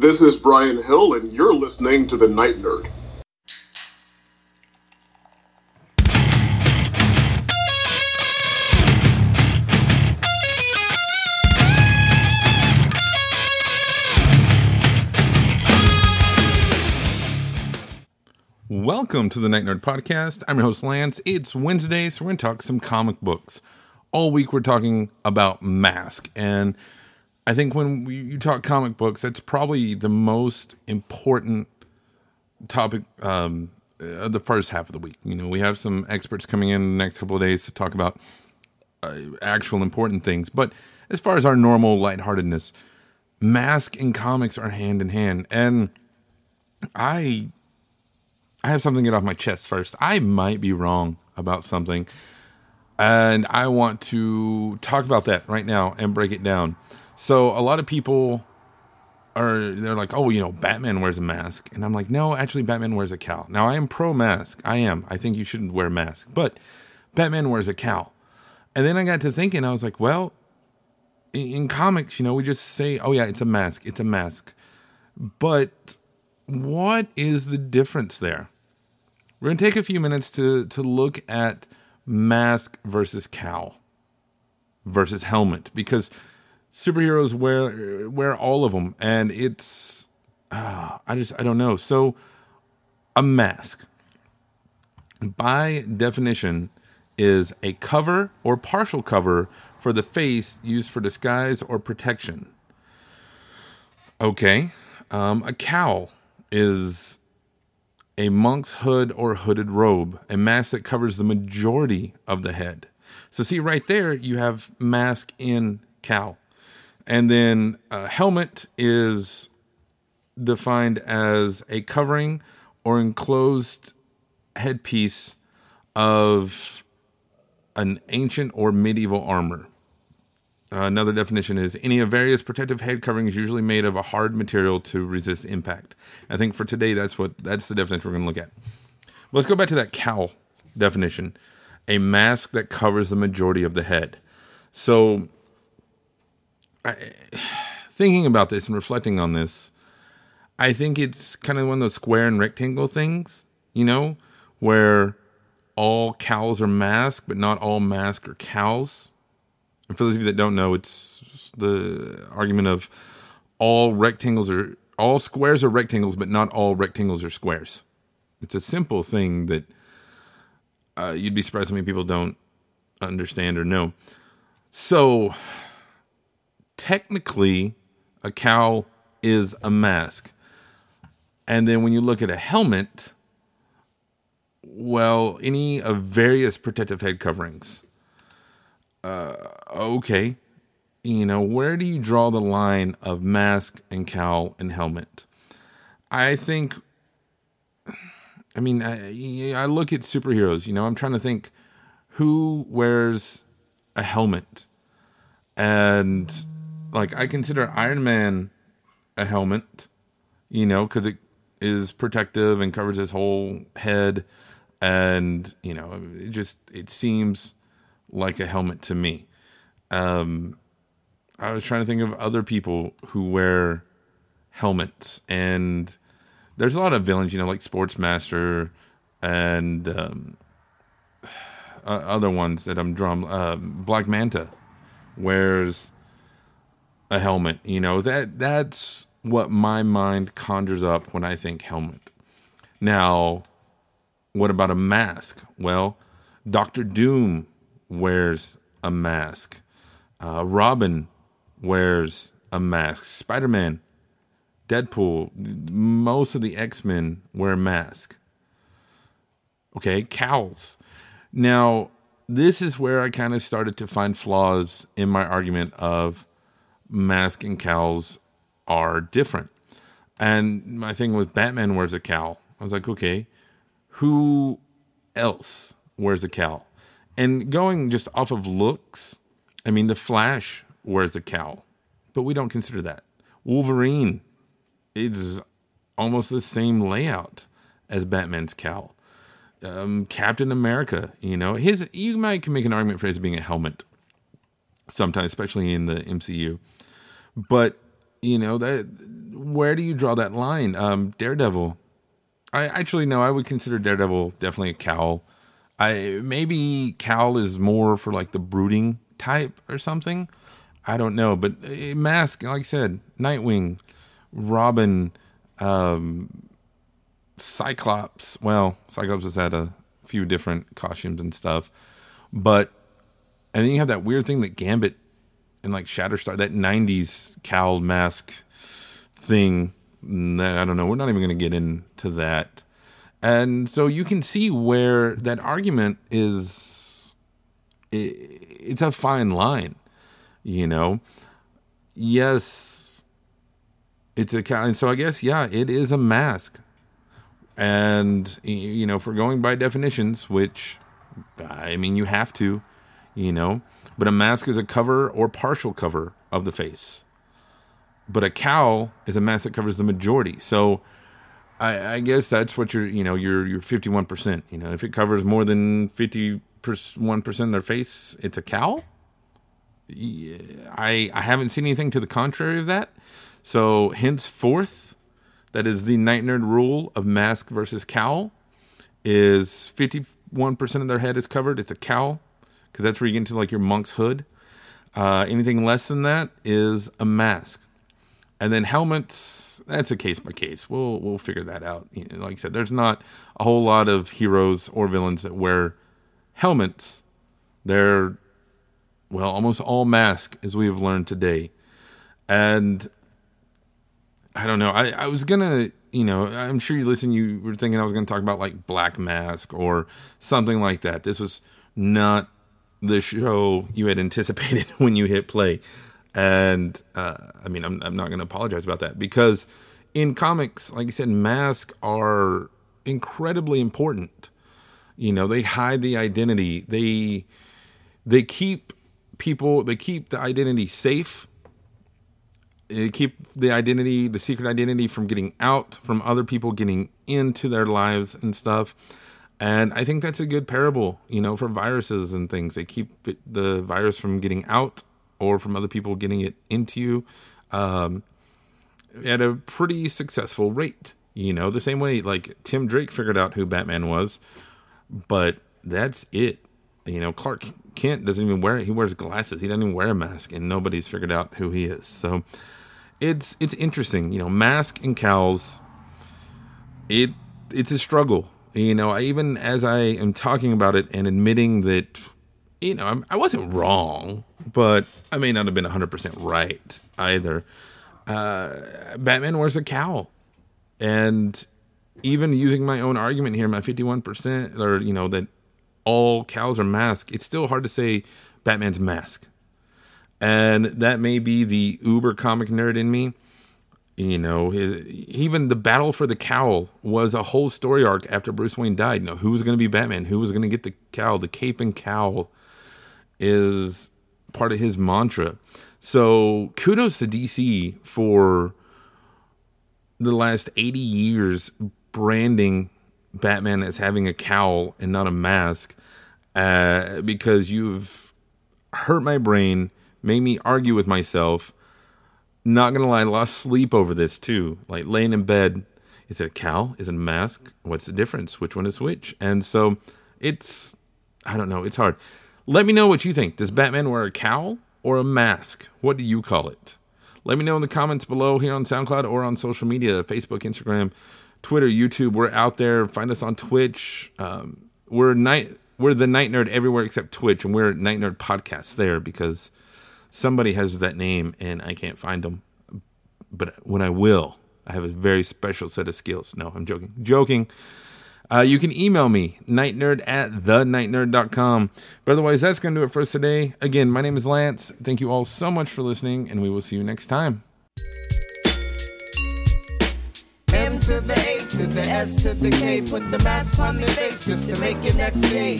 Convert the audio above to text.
This is Brian Hill, and you're listening to The Night Nerd. Welcome to the Night Nerd Podcast. I'm your host, Lance. It's Wednesday, so we're going to talk some comic books. All week, we're talking about Mask. And I think when we, you talk comic books, that's probably the most important topic um, of the first half of the week. You know, we have some experts coming in the next couple of days to talk about uh, actual important things. But as far as our normal lightheartedness, Mask and comics are hand in hand. And I I have something to get off my chest first. I might be wrong about something. And I want to talk about that right now and break it down. So a lot of people are they're like, "Oh, you know, Batman wears a mask." And I'm like, "No, actually Batman wears a cowl." Now, I am pro mask. I am. I think you shouldn't wear a mask. But Batman wears a cowl. And then I got to thinking, I was like, "Well, in, in comics, you know, we just say, "Oh yeah, it's a mask. It's a mask." But what is the difference there? We're to take a few minutes to to look at mask versus cowl versus helmet because superheroes wear wear all of them and it's uh, I just I don't know. So a mask by definition is a cover or partial cover for the face used for disguise or protection. Okay. Um, a cowl is a monk's hood or hooded robe, a mask that covers the majority of the head. So, see, right there, you have mask in cowl. And then a helmet is defined as a covering or enclosed headpiece of an ancient or medieval armor. Uh, another definition is any of various protective head coverings, usually made of a hard material to resist impact. I think for today, that's what that's the definition we're going to look at. Let's go back to that cowl definition: a mask that covers the majority of the head. So, I, thinking about this and reflecting on this, I think it's kind of one of those square and rectangle things, you know, where all cowls are masks, but not all masks are cowls. and for those of you that don't know, it's the argument of all rectangles are all squares are rectangles, but not all rectangles are squares. It's a simple thing that uh, you'd be surprised how many people don't understand or know. So, technically, a cowl is a mask. And then when you look at a helmet, well, any of various protective head coverings uh, okay, you know, where do you draw the line of mask and cowl and helmet? I think, I mean, I, I look at superheroes, you know, I'm trying to think who wears a helmet. And like, I consider Iron Man a helmet, you know, because it is protective and covers his whole head. And, you know, it just, it seems like a helmet to me. Um, I was trying to think of other people who wear helmets, and there's a lot of villains, you know, like Sportsmaster and um, other ones that I'm drawn. Uh, Black Manta wears a helmet. You know that that's what my mind conjures up when I think helmet. Now, what about a mask? Well, Doctor Doom wears a mask. Uh, Robin wears a mask. Spider Man, Deadpool, most of the X Men wear a mask. Okay, cowls. Now, this is where I kind of started to find flaws in my argument of mask and cowls are different. And my thing was Batman wears a cowl. I was like, okay, who else wears a cowl? And going just off of looks, I mean, the Flash wears a cowl, but we don't consider that. Wolverine is almost the same layout as Batman's cowl. Um, Captain America, you know, his you might make an argument for his being a helmet sometimes, especially in the MCU. But you know that where do you draw that line? Um, Daredevil. I actually no, I would consider Daredevil definitely a cowl. I maybe cowl is more for like the brooding type or something. I don't know, but mask, like I said, Nightwing, Robin, um, Cyclops. Well, Cyclops has had a few different costumes and stuff, but and then you have that weird thing that Gambit and like Shatterstar, that '90s cowl mask thing. I don't know. We're not even going to get into that. And so you can see where that argument is. It's a fine line, you know. Yes, it's a cowl, and so I guess yeah, it is a mask. And you know, for going by definitions, which I mean, you have to, you know, but a mask is a cover or partial cover of the face. But a cowl is a mask that covers the majority. So I, I guess that's what you're, you know, you're you're 51%. You know, if it covers more than 51% of their face, it's a cowl. I I haven't seen anything to the contrary of that. So henceforth, that is the night nerd rule of mask versus cowl. Is 51% of their head is covered, it's a cowl because that's where you get into like your monk's hood. Uh, anything less than that is a mask, and then helmets. That's a case by case. We'll we'll figure that out. You know, like I said, there's not a whole lot of heroes or villains that wear helmets. They're well, almost all mask, as we have learned today, and I don't know. I, I was gonna, you know, I'm sure you listen. You were thinking I was gonna talk about like Black Mask or something like that. This was not the show you had anticipated when you hit play. And uh, I mean, I'm, I'm not going to apologize about that because in comics, like I said, masks are incredibly important. You know, they hide the identity. They they keep people. They keep the identity safe. They keep the identity, the secret identity, from getting out, from other people getting into their lives and stuff. And I think that's a good parable, you know, for viruses and things. They keep the virus from getting out or from other people getting it into you um, at a pretty successful rate. You know, the same way like Tim Drake figured out who Batman was, but that's it. You know, Clark Kent doesn't even wear it. He wears glasses. He doesn't even wear a mask, and nobody's figured out who he is. So it's it's interesting. You know, mask and cowls. It it's a struggle you know, I, even as I am talking about it and admitting that, you know, I'm, I was not wrong, but I may not have been 100% right either. Uh, Batman wears a cowl. And even using my own argument here, my 51%, or, you know, that all cowls are masked, it's still hard to say Batman's mask. And that may be the uber comic nerd in me you know, his, even the battle for the cowl was a whole story arc after Bruce Wayne died. You know, who was going to be Batman? Who was going to get the cowl? The cape and cowl is part of his mantra. So kudos to DC for the last 80 years branding Batman as having a cowl and not a mask uh, because you've hurt my brain, made me argue with myself not gonna lie, lost sleep over this too. Like laying in bed, is it a cowl? Is it a mask? What's the difference? Which one is which? And so it's, I don't know, it's hard. Let me know what you think. Does Batman wear a cowl or a mask? What do you call it? Let me know in the comments below here on SoundCloud or on social media Facebook, Instagram, Twitter, YouTube. We're out there. Find us on Twitch. Um, we're night. We're the Night Nerd everywhere except Twitch, and we're Night Nerd Podcast there because somebody has that name and I can't find them. But when I will, I have a very special set of skills. No, I'm joking. Joking. Uh, you can email me, nightnerd at thenightnerd.com. But otherwise, that's going to do it for us today. Again, my name is Lance. Thank you all so much for listening, and we will see you next time. M to the A to the S to the K. Put the mask on the face just to make it next day.